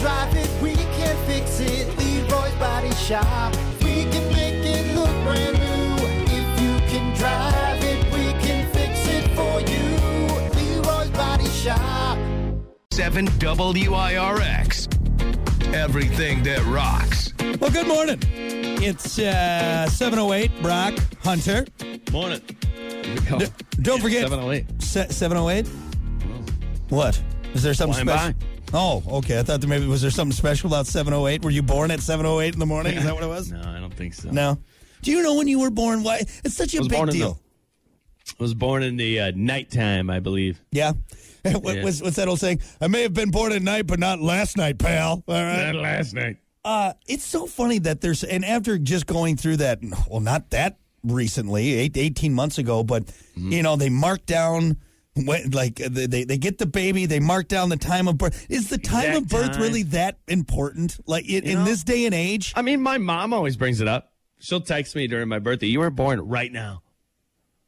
drive it, we can fix it. Leroy's Body Shop. We can make it look brand new. If you can drive it, we can fix it for you. Leroy's Body Shop. 7 WIRX. Everything that rocks. Well, good morning. It's uh, 708 Brock Hunter. Morning. D- don't forget 708. Se- 708. What? Is there something Flying special? Oh, okay. I thought there maybe was there something special about 708? Were you born at 708 in the morning? Is that what it was? No, I don't think so. No. Do you know when you were born? Why? It's such a big deal. the- I was born in the uh, nighttime, I believe. Yeah. what, Yeah. What's, what's that old saying? I may have been born at night, but not last night, pal. All right. last night. Uh, it's so funny that there's, and after just going through that, well, not that recently, eight, 18 months ago, but, Mm-hmm. you know, they marked down, when, like, they, they get the baby, they mark down the time of birth. Is the time Exact of birth time. really that important? Like, in, in know? this day and age? I mean, my mom always brings it up. She'll text me during my birthday. You were born right now,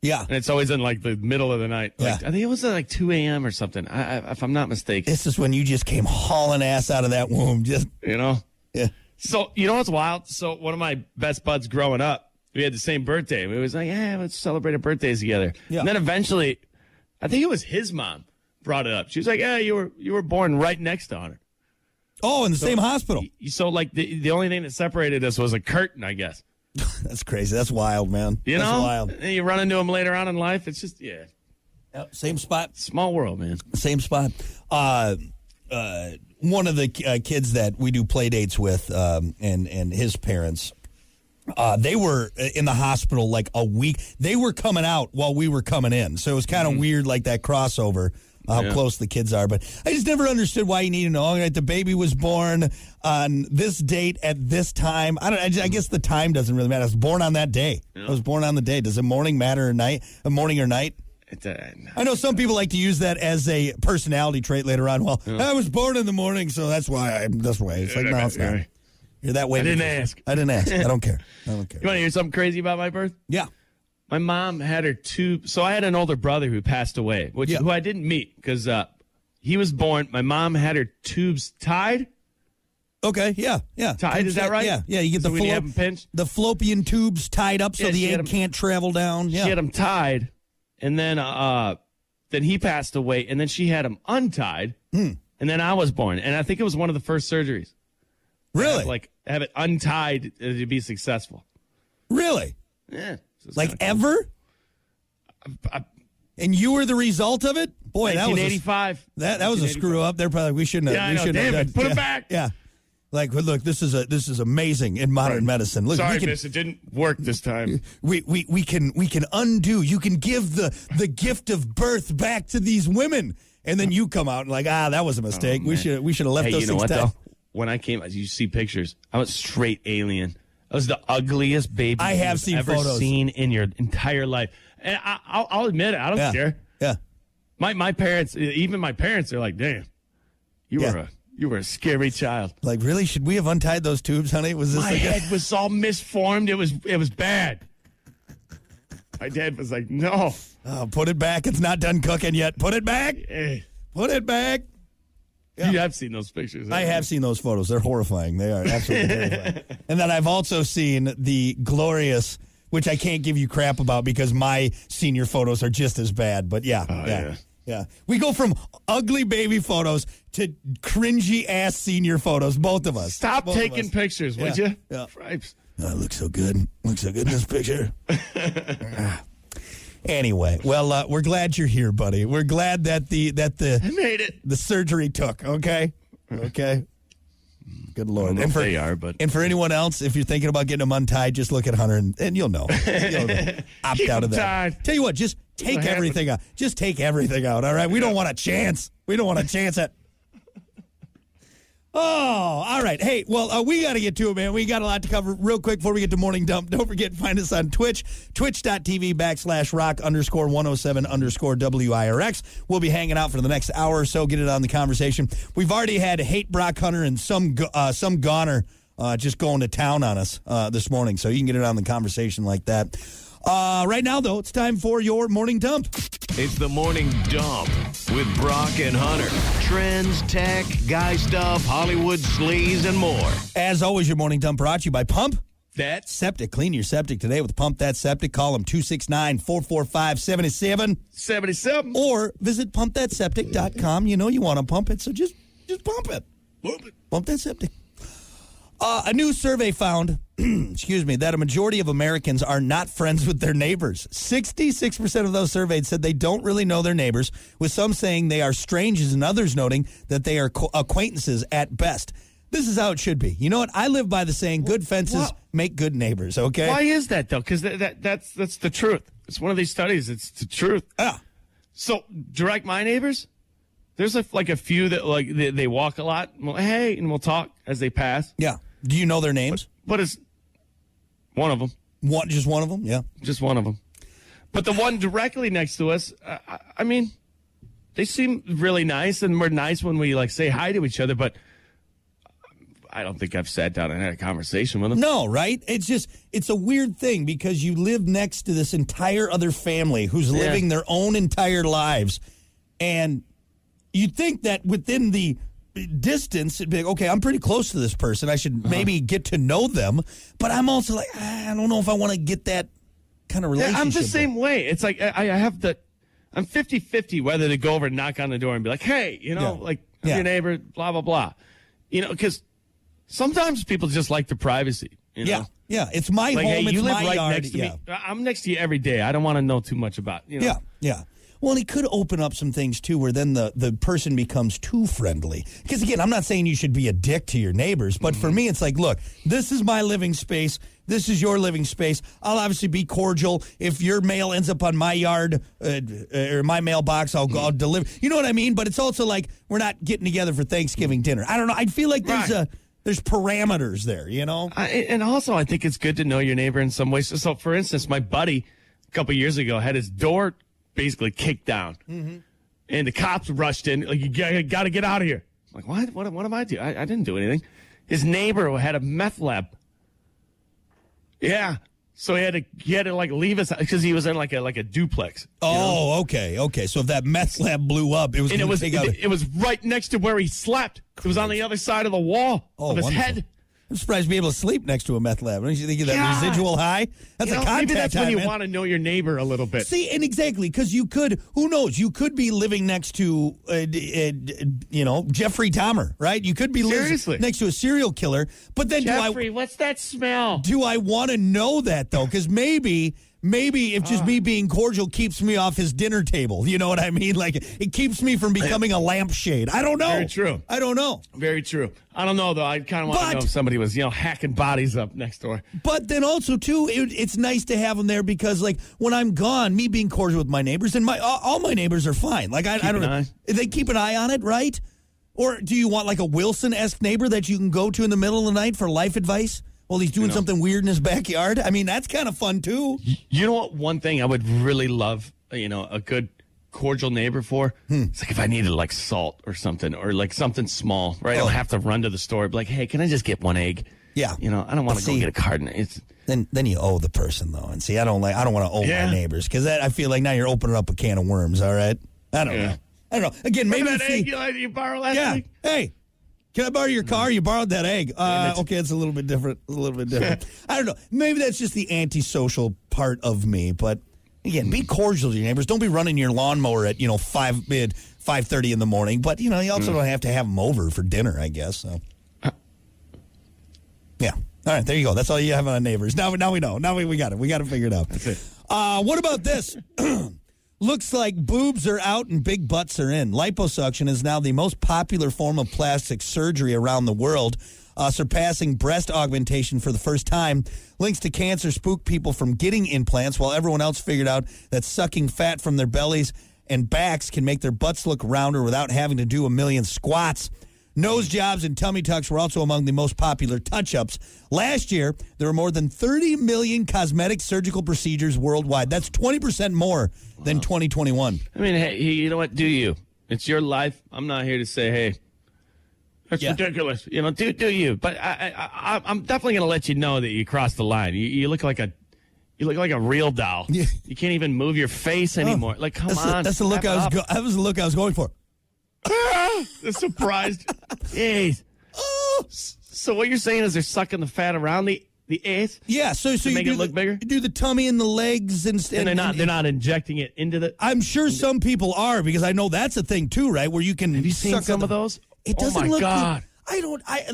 Yeah. and it's always in like the middle of the night. Like, Yeah. I think it was at like 2 a.m. or something. I, I, if I'm not mistaken, This is when you just came hauling ass out of that womb. Just, you know. yeah. So you know what's wild? So one of my best buds growing up, we had the same birthday. We was like, yeah, let's celebrate our birthdays together. Yeah. And then eventually, I think it was his mom brought it up. She was like, yeah, you were you were born right next to Hunter. Oh, in the same hospital. So like the the only thing that separated us was a curtain, I guess. That's crazy. That's wild, man. You That's know, wild. And you run into him later on in life. It's just yeah, Yep, Same spot. small world, man. Same spot. Uh, uh, one of the uh, kids that we do play dates with, um, and and his parents, uh, they were in the hospital like a week. They were coming out while we were coming in, so it was kind of weird, like that crossover. How Yeah. close the kids are, but I just never understood why you need to know. All right, the baby was born on this date at this time. I don't. I, just- I guess the time doesn't really matter. I was born on that day. I was born on the day. Does a morning matter or night? A morning or night? Uh, I know some people like to use that as a personality trait later on. Well, I was born in the morning, so that's why I'm this way. It's like, no, it's not. You're that way. I didn't because- ask. I didn't ask. I don't care. I don't care. you want to hear something crazy about my birth? Yeah. My mom had her two. So I had an older brother who passed away, which Yeah. who I didn't meet because uh, he was born. My mom had her tubes tied. Okay. Yeah. Yeah. Tied, is that right? Yeah. Yeah. You get So the when you fallo- pinched? the fallopian tubes tied up so Yeah, the egg had 'em- can't travel down. Yeah. She had them tied, and then uh, then he passed away, and then she had him untied, Hmm. and then I was born, and I think it was one of the first surgeries. Really? Like have it untied to be successful. really? Yeah. So Like cool. ever? I- And you were the result of it? Boy, that was a, that that was a screw up. They're probably we shouldn't have. Yeah, I we know. shouldn't have it. Put it back. Yeah. Like, look, this is a this is amazing in modern Right. medicine. Look, Sorry, we can, miss. It didn't work this time. we, we, we can we can undo. You can give the the gift of birth back to these women, and then you come out and like, ah, that was a mistake. we should we should have left hey, those you know things what tied. When I came, as you see pictures, I was straight alien. I was the ugliest baby I you've seen ever photos. seen in your entire life, and I, I'll, I'll admit it. I don't Yeah, care. yeah. My my parents, even my parents, are like, "Damn, you Yeah. were a you were a scary child." Like, really, should we have untied those tubes, honey? Was this My like a- head was all misformed. It was it was bad. My dad was like, "No, Oh, put it back. It's not done cooking yet. Put it back. Eh. Put it back. You have seen those pictures." I have seen those photos. They're horrifying. They are absolutely horrifying. And then I've also seen the glorious, which I can't give you crap about because my senior photos are just as bad. But yeah, ah, yeah, Oh, yeah. yeah. We go from ugly baby photos to cringy ass senior photos. Both of us. Stop Both taking us. pictures, would you? yeah. Cripes. Oh, looks so good. Looks so good in this picture. Anyway, well, uh, we're glad you're here, buddy. We're glad that the that the I made it. the surgery took. Okay, okay. Good lord. know And for they are, but- and for anyone else, if you're thinking about getting them untied, just look at Hunter and, and you'll know. You'll know. Opt out of that. tied. Tell you what, just take what everything out. Just take everything out. All right. We don't want a chance. We don't want a chance at. Oh, all right. Hey, well, uh, we got to get to it, man. We got a lot to cover real quick before we get to Morning Dump. Don't forget, find us on Twitch, twitch.tv backslash rock underscore 107 underscore WIRX. We'll be hanging out for the next hour or so. Get it on the conversation. We've already had Hate Brock Hunter and some, uh, some goner uh, just going to town on us uh, this morning, so you can get it on the conversation like that. Uh, right now, though, it's time for your morning dump. It's the morning dump with Brock and Hunter. Trends, tech, guy stuff, Hollywood sleaze, and more. As always, your morning dump brought to you by Pump That Septic. Clean your septic today with Pump That Septic. Call them 269 445 77 77. or visit pumpthatseptic.com. You know you want to pump it, so just just pump it. pump it. Pump that septic. Uh, a new survey found, excuse me, that a majority of Americans are not friends with their neighbors. 66% of those surveyed said they don't really know their neighbors, with some saying they are strangers and others noting that they are co- acquaintances at best. This is how it should be. You know what? I live by the saying, good fences Wha- make good neighbors, okay? Why is that though? Because that, that that's that's the truth. It's one of these studies. It's the truth. Yeah. So direct my neighbors. There's a, like a few that like they, they walk a lot. Well, hey, and we'll talk as they pass. Yeah. Do you know their names? But it's one of them, One, just one of them? Yeah. just one of them. But the one directly next to us, I, I mean, they seem really nice, and we're nice when we like say hi to each other. But I don't think I've sat down and had a conversation with them. No, right? It's just it's a weird thing because you live next to this entire other family who's living their own entire lives, and you think that within the distance, it'd be like, okay, I'm pretty close to this person. I should maybe get to know them, but I'm also like, "Ah, I don't know if I want to get that kind of Yeah, relationship. I'm the same way. It's like I, I have the, I'm 50 50 whether to go over and knock on the door and be like, hey, you know, Yeah. like, Yeah. your neighbor, blah, blah, blah. You know, because sometimes people just like the privacy. You know? Yeah, yeah. It's my Like, home. hey, it's you live right yard. next to yeah. me. I'm next to you every day. I don't want to know too much about, you know. Yeah, yeah. Well, he could open up some things too, where then the, the person becomes too friendly. Because again, I'm not saying you should be a dick to your neighbors, but for mm-hmm. me, it's like, look, this is my living space. This is your living space. I'll obviously be cordial. If your mail ends up on my yard uh, uh or my mailbox, I'll go I'll mm-hmm. deliver. You know what I mean? But it's also like we're not getting together for Thanksgiving dinner. I don't know. I feel like there's Right. a there's parameters there. You know? I, and also, I think it's good to know your neighbor in some ways. So, so for instance, my buddy a couple years ago had his door basically kicked down, Mm-hmm. and the cops rushed in. Like, you got to get out of here. I'm like, what? What? What am I doing? I, I didn't do anything. His neighbor had a meth lab. Yeah, so he had to he had to like leave us because he was in like a like a duplex. Oh, okay, okay. So if that meth lab blew up, it was and it was it, it was right next to where he slept. It was on the other side of the wall Oh, of his wonderful. head. I'm surprised to be able to sleep next to a meth lab. Don't you think of that God. residual high? That's You a know, contact maybe that's high, when you man. want to know your neighbor a little bit. See, and exactly because you could. Who knows? You could be living next to, uh, uh, d- you know, Jeffrey Dahmer, right? You could be living Seriously. next to a serial killer. But then, do I Jeffrey, what's that smell? do I want to know that though? Because maybe. Maybe if just me being cordial keeps me off his dinner table, you know what I mean? Like it keeps me from becoming a lampshade. I don't know. Very true. I don't know. Very true. I don't know though. I kind of want But- to know if somebody was, you know, hacking bodies up next door. But then also too, it, it's nice to have them there because like when I'm gone, me being cordial with my neighbors and my all, my neighbors are fine. Like I, I don't know, eye. they keep an eye on it, right? Or do you want like a Wilson esque neighbor that you can go to in the middle of the night for life advice while he's doing something weird in his backyard? I mean, that's kind of fun too. You know what? One thing I would really love, you know, a good cordial neighbor for. Hmm. It's like if I needed like salt or something, or like something small, right? I Oh. don't have to run to the store. Be like, hey, can I just get one egg? Yeah. You know, I don't want to go get a carton. It's Then then you owe the person though, and see, I don't like I don't want to owe Yeah. my neighbors because that I feel like now you're opening up a can of worms. All right, I don't Yeah. know. I don't know. Again, maybe that the- egg you, you borrowed last Yeah. week? Hey, can I borrow your car? You borrowed that egg. Uh, okay, it's a little bit different. A little bit different. I don't know. Maybe that's just the antisocial part of me. But again, be cordial to your neighbors. Don't be running your lawnmower at you know five mid five thirty in the morning. But you know, you also don't have to have them over for dinner. I guess so. Yeah. All right, there you go. That's all you have on neighbors. Now, now we know. Now we, we got it. We got it figured out. Uh, what about this? Looks like boobs are out and big butts are in. Liposuction is now the most popular form of plastic surgery around the world, uh, surpassing breast augmentation for the first time. Links to cancer spook people from getting implants, while everyone else figured out that sucking fat from their bellies and backs can make their butts look rounder without having to do a million squats. Nose jobs and tummy tucks were also among the most popular touch ups. Last year, there were more than 30 million cosmetic surgical procedures worldwide. That's 20% more than 2021. I mean, hey, you know what? Do you? It's your life. I'm not here to say, hey, that's Yeah. ridiculous. You know, do do you? But I, I, I I'm definitely going to let you know that you crossed the line. You, you look like a, You look like a real doll. Yeah. You can't even move your face anymore. Oh, like, come that's on. The, that's the look I was. Go- that was the look I was going for. the surprised. Jeez. Oh. So what you're saying is they're sucking the fat around the the ass, Yeah, so so you make do it look the, bigger? You do the tummy and the legs and, and they're not they're not injecting it into the. I'm sure some people are because I know that's a thing too, right? Where you can. Have you seen some on of those? It Oh doesn't my look. God. I don't. I.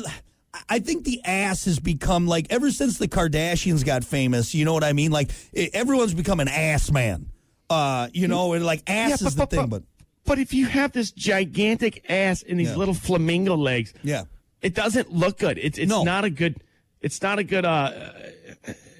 I think the ass has become like ever since the Kardashians got famous. You know what I mean? Like everyone's become an ass man. Uh, you know, and like ass is the thing, but but if you have this gigantic ass and these Yeah. little flamingo legs, yeah. it doesn't look good. It's it's No. not a good. It's not a good. Uh,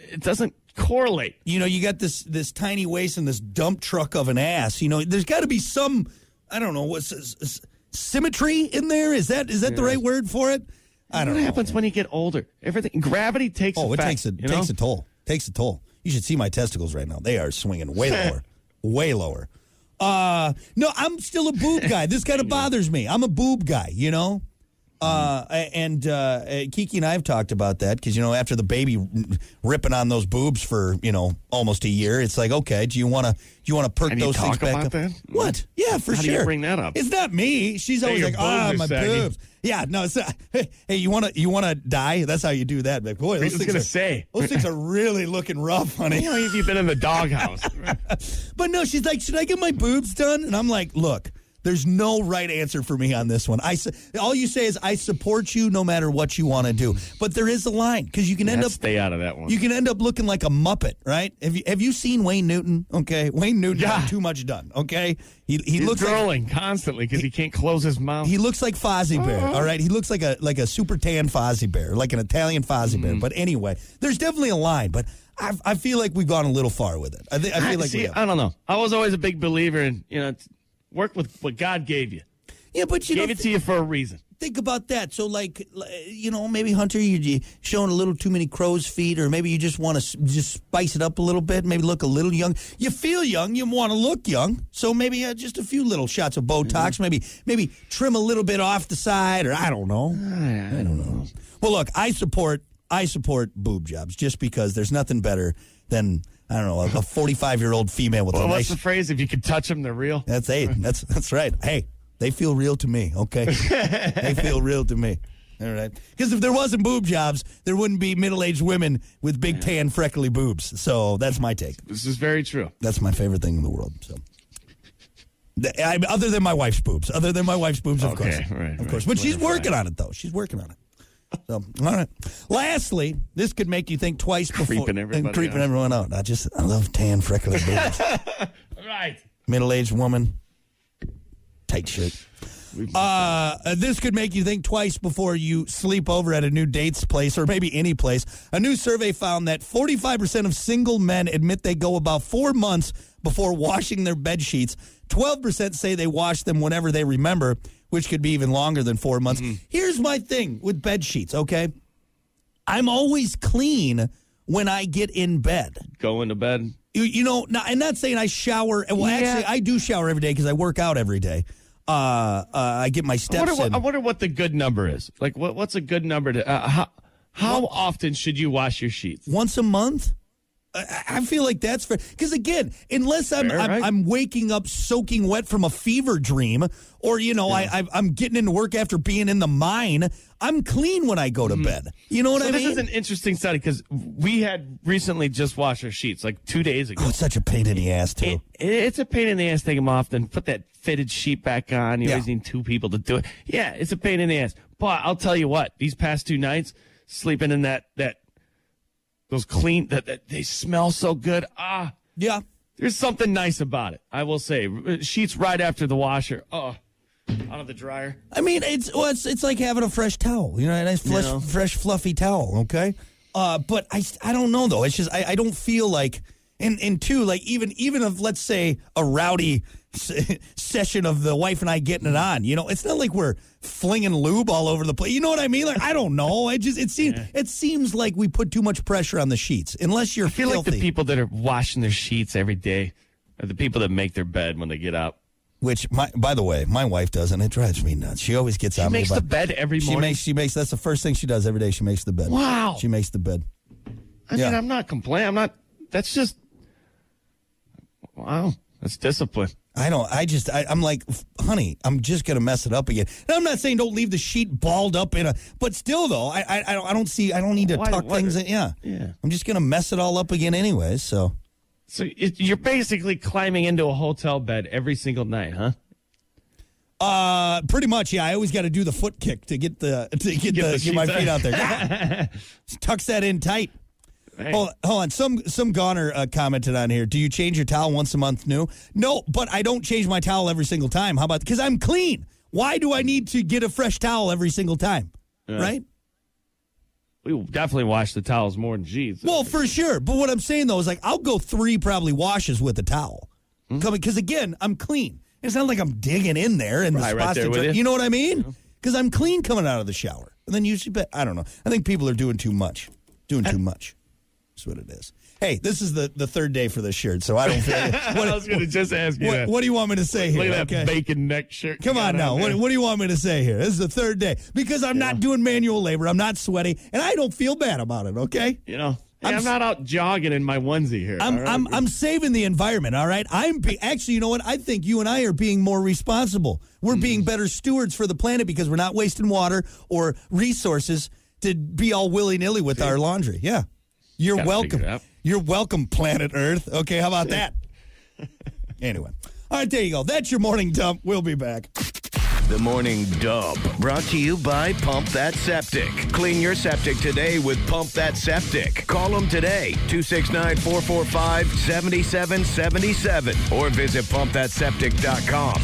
it doesn't correlate. you know, you got this this tiny waist and this dump truck of an ass. You know, there's got to be some, I don't know, what's s- symmetry in there? Is that is that the right word for it? I don't What know. What happens when you get older? Everything gravity takes. Oh, it effect, takes a you know? takes a toll. Takes a toll. You should see my testicles right now. They are swinging way lower, way lower. Uh, no, I'm still a boob guy. This kind of bothers me. I'm a boob guy. You know. Uh, and uh, Kiki and I have talked about that because you know after the baby ripping on those boobs for you know almost a year, it's like okay, do you want to do you want to perk you those things back up? that? What? Yeah, for How do sure. you bring that up? It's not me. She's always like, ah, are my saggy." boobs. Yeah, no. It's not, hey, you want to you want to die? That's how you do that. Like, boy, those things are, say. those things are really looking rough, honey. How long have you been in the doghouse? But no, she's like, should I get my boobs done? And I'm like, look, there's no right answer for me on this one. I all you say is I support you no matter what you want to do. But there is a line because you can end up stay out of that one. you can end up looking like a muppet, right? Have you have you seen Wayne Newton? Okay, Wayne Newton Yeah. too much done. Okay, he he He's looks like drooling constantly because he can't close his mouth. he looks like Fozzie Bear. Uh-huh. All right, he looks like a like a super tan Fozzie Bear, like an Italian Fozzie Mm-hmm. Bear. But anyway, there's definitely a line, but. I, I feel like we've gone a little far with it. I, think I feel like we See, have. I don't know. I was always a big believer in you know work with what God gave you. yeah, but you Gave know, it to you for a reason. think about that. So, like, you know, maybe Hunter, you're showing a little too many crow's feet, or maybe you just want to just spice it up a little bit, maybe look a little young. You feel young, you want to look young, so maybe uh, just a few little shots of Botox, Mm-hmm. maybe maybe trim a little bit off the side, or I don't know. I don't know. Well, look, I support I support boob jobs just because there's nothing better than I don't know a 45 year old female with Well, a what's nice. the phrase? If you can touch them, they're real. That's eight. that's that's right. Hey, they feel real to me. Okay, they feel real to me. All right, because if there wasn't boob jobs, there wouldn't be middle aged women with big tan freckly boobs. So that's my take. This is very true. That's my favorite thing in the world. So. I, other than my wife's boobs, other than my wife's boobs, of Okay, course, right, of right. course. But she's working on it, though. She's working on it. So, all right. Lastly, this could make you think twice before Creeping everybody and creeping out. everyone out. I just, I love tan freckly boobs. Right. middle-aged woman, tight shirt. Uh, uh, this could make you think twice before you sleep over at a new date's place or maybe any place. A new survey found that 45% of single men admit they go about four months before washing their bed sheets. 12% say they wash them whenever they remember, which could be even longer than four months. Here's my thing with bed sheets, okay? I'm always clean when I get in bed. Going to bed. You, you know, not, and not saying I shower. Well, Yeah. actually, I do shower every day because I work out every day. Uh, uh, I get my I steps wonder, what, in. I wonder what the good number is. Like, what, what's a good number to? Uh, how how often should you wash your sheets? once a month. I, feel like that's fair because again, unless I'm I'm, right? I'm waking up soaking wet from a fever dream, or you know, I, I I'm getting into work after being in the mine, I'm clean when I go to bed. You know what Mm-hmm. So I this mean? This is an interesting study because we had recently just washed our sheets like two days ago. oh, it's such a pain in the ass too. It, it's a pain in the ass to take them off, then put that fitted sheet back on. You Yeah. always need two people to do it. Yeah, it's a pain in the ass. But I'll tell you what, these past two nights, sleeping in that that those clean that, that they smell so good. Ah, yeah. there's something nice about it. I will say, sheets right after the washer. Oh, out of the dryer. I mean, it's well, it's it's like having a fresh towel. You know, a nice fresh, know. fresh fluffy towel. Okay, uh, but I I don't know though. It's just I, I don't feel like and and two like even even if let's say a rowdy session of the wife and I getting it on. You know, it's not like we're flinging lube all over the place. You know what I mean? Like I don't know. It just it seems it seems like we put too much pressure on the sheets. Unless you're I feel like the people that are washing their sheets every day are the people that make their bed when they get up. which my by the way, my wife doesn't. it drives me nuts. She always gets out. She on me makes the bed every morning. She makes she makes that's the first thing she does every day. She makes the bed. Wow. She makes the bed. I Yeah. mean, I'm not complaining. I'm not That's just wow. That's discipline. I don't. I just. I, I'm like, honey, I'm just gonna mess it up again. And I'm not saying don't leave the sheet balled up in a, but still though, I I, I don't. I don't see. I don't need to Why- tuck why- things in. Yeah. Yeah. I'm just gonna mess it all up again anyways. So. So it, you're basically climbing into a hotel bed every single night, huh? Uh, pretty much, yeah. I always got to do the foot kick to get the to get, Get the, the get my sheets feet out. out there. Yeah. Tucks that in tight. Hey. Hold, hold on. Some some goner uh, commented on here. Do you change your towel once a month new? No, but I don't change my towel every single time. How about because I'm clean? Why do I need to get a fresh towel every single time? Right? We definitely wash the towels more than jeans. Well, for sure. But what I'm saying though is like I'll go three probably washes with a towel, coming because again I'm clean. It's not like I'm digging in there and the Right, right spots with you. you know what I mean? Because I'm clean coming out of the shower, and then usually, but I don't know. I think people are doing too much. Doing too much. That's what it is. Hey, this is the, the third day for this shirt, so I don't feel. I was going to just ask you what, that. what do you want me to say here? Look at that okay? bacon neck shirt. Come on now. What, what do you want me to say here? This is the third day because I'm not doing manual labor. I'm not sweaty, and I don't feel bad about it. Okay. You know, hey, I'm I'm, not out jogging in my onesie here. I'm, right? I'm, I'm saving the environment, all right? I'm be, actually, you know what? I think you and I are being more responsible. We're Mm-hmm. being better stewards for the planet because we're not wasting water or resources to be all willy nilly with our laundry. Yeah. You're Gotta welcome. figure it out. You're welcome, planet Earth. Okay, how about that? anyway. All right, there you go. That's your morning dump. We'll be back. The Morning Dump, brought to you by Pump That Septic. Clean your septic today with Pump That Septic. Call them today, 269 445 7777, or visit pumpthatseptic.com.